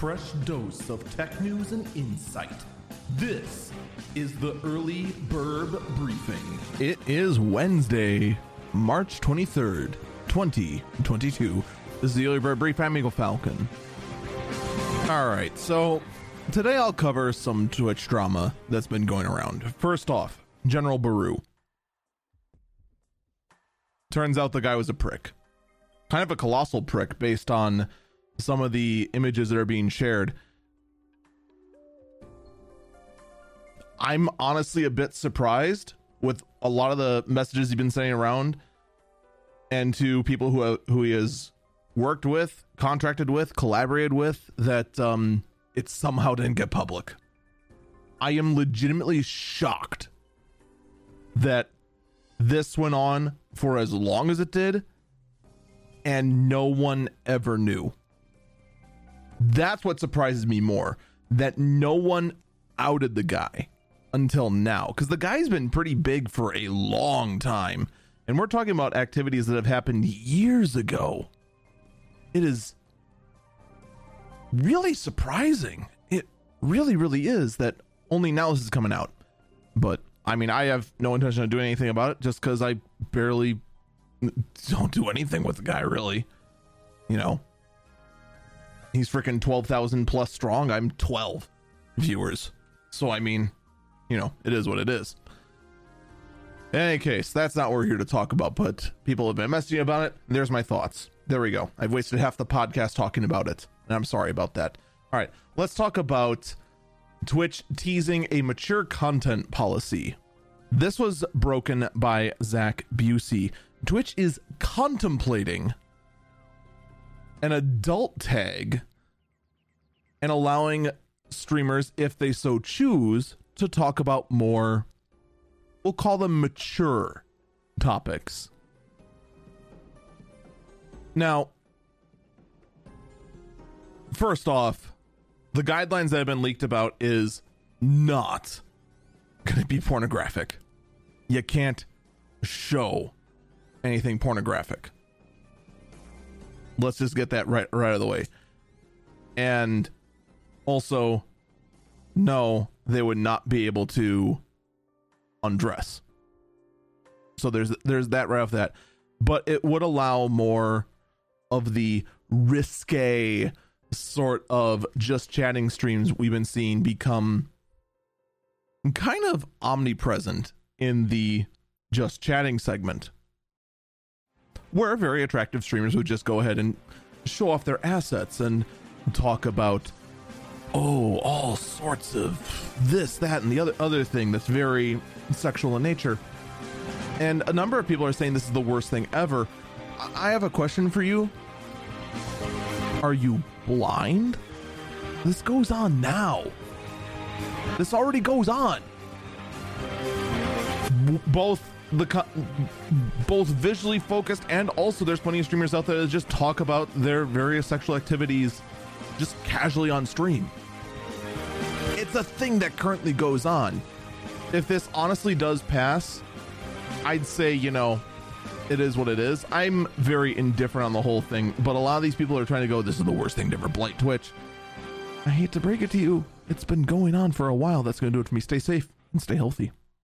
fresh dose of tech news and insight. This is the Early Bird Briefing. It is Wednesday, March 23rd, 2022. This is the Early Bird Brief. I'm Eagle Falcon. All right, so today I'll cover some Twitch drama that's been going around. First off, General Baru. Turns out the guy was a prick. Kind of a colossal prick based on some of the images that are being shared. I'm honestly a bit surprised with a lot of the messages he's been sending around and to people who who he has worked with, contracted with, collaborated with that um it somehow didn't get public. I am legitimately shocked that this went on for as long as it did and no one ever knew. That's what surprises me more that no one outed the guy until now. Because the guy's been pretty big for a long time. And we're talking about activities that have happened years ago. It is really surprising. It really really is that only now this is coming out. But i mean i have no intention of doing anything about it just because i barely don't do anything with the guy really. You know he's freaking 12,000 plus strong. I'm 12 viewers. So i mean you know it is what it is. In any case that's not what we're here to talk about but people have been messaging about it. There's my thoughts. There we go. I've wasted half the podcast talking about it and i'm sorry about that. All right let's talk about twitch teasing a mature content policy. This was broken by zach bussey. Twitch is contemplating an adult tag and allowing streamers, if they so choose, to talk about more, we'll call them mature topics. Now, first off, the guidelines that have been leaked about is not going to be pornographic. You can't show anything pornographic. Let's just get that right right out of the way. And also no, they would not be able to undress. So there's there's that right off that. But it would allow more of the risque sort of just chatting streams we've been seeing become kind of omnipresent in the just chatting segment where very attractive streamers would just go ahead and show off their assets and talk about oh all sorts of this that and the other other thing that's very sexual in nature. And a number of people are saying this is the worst thing ever. I have a question for you. Are you blind? This goes on now. This already goes on both the co- both visually focused and also there's plenty of streamers out there that just talk about their various sexual activities just casually on stream. It's a thing that currently goes on. If this honestly does pass, I'd say, you know, it is what it is. I'm very indifferent on the whole thing, but a lot of these people are trying to go, this is the worst thing to ever blight Twitch. I hate to break it to you. It's been going on for a while. That's going to do it for me. Stay safe and stay healthy.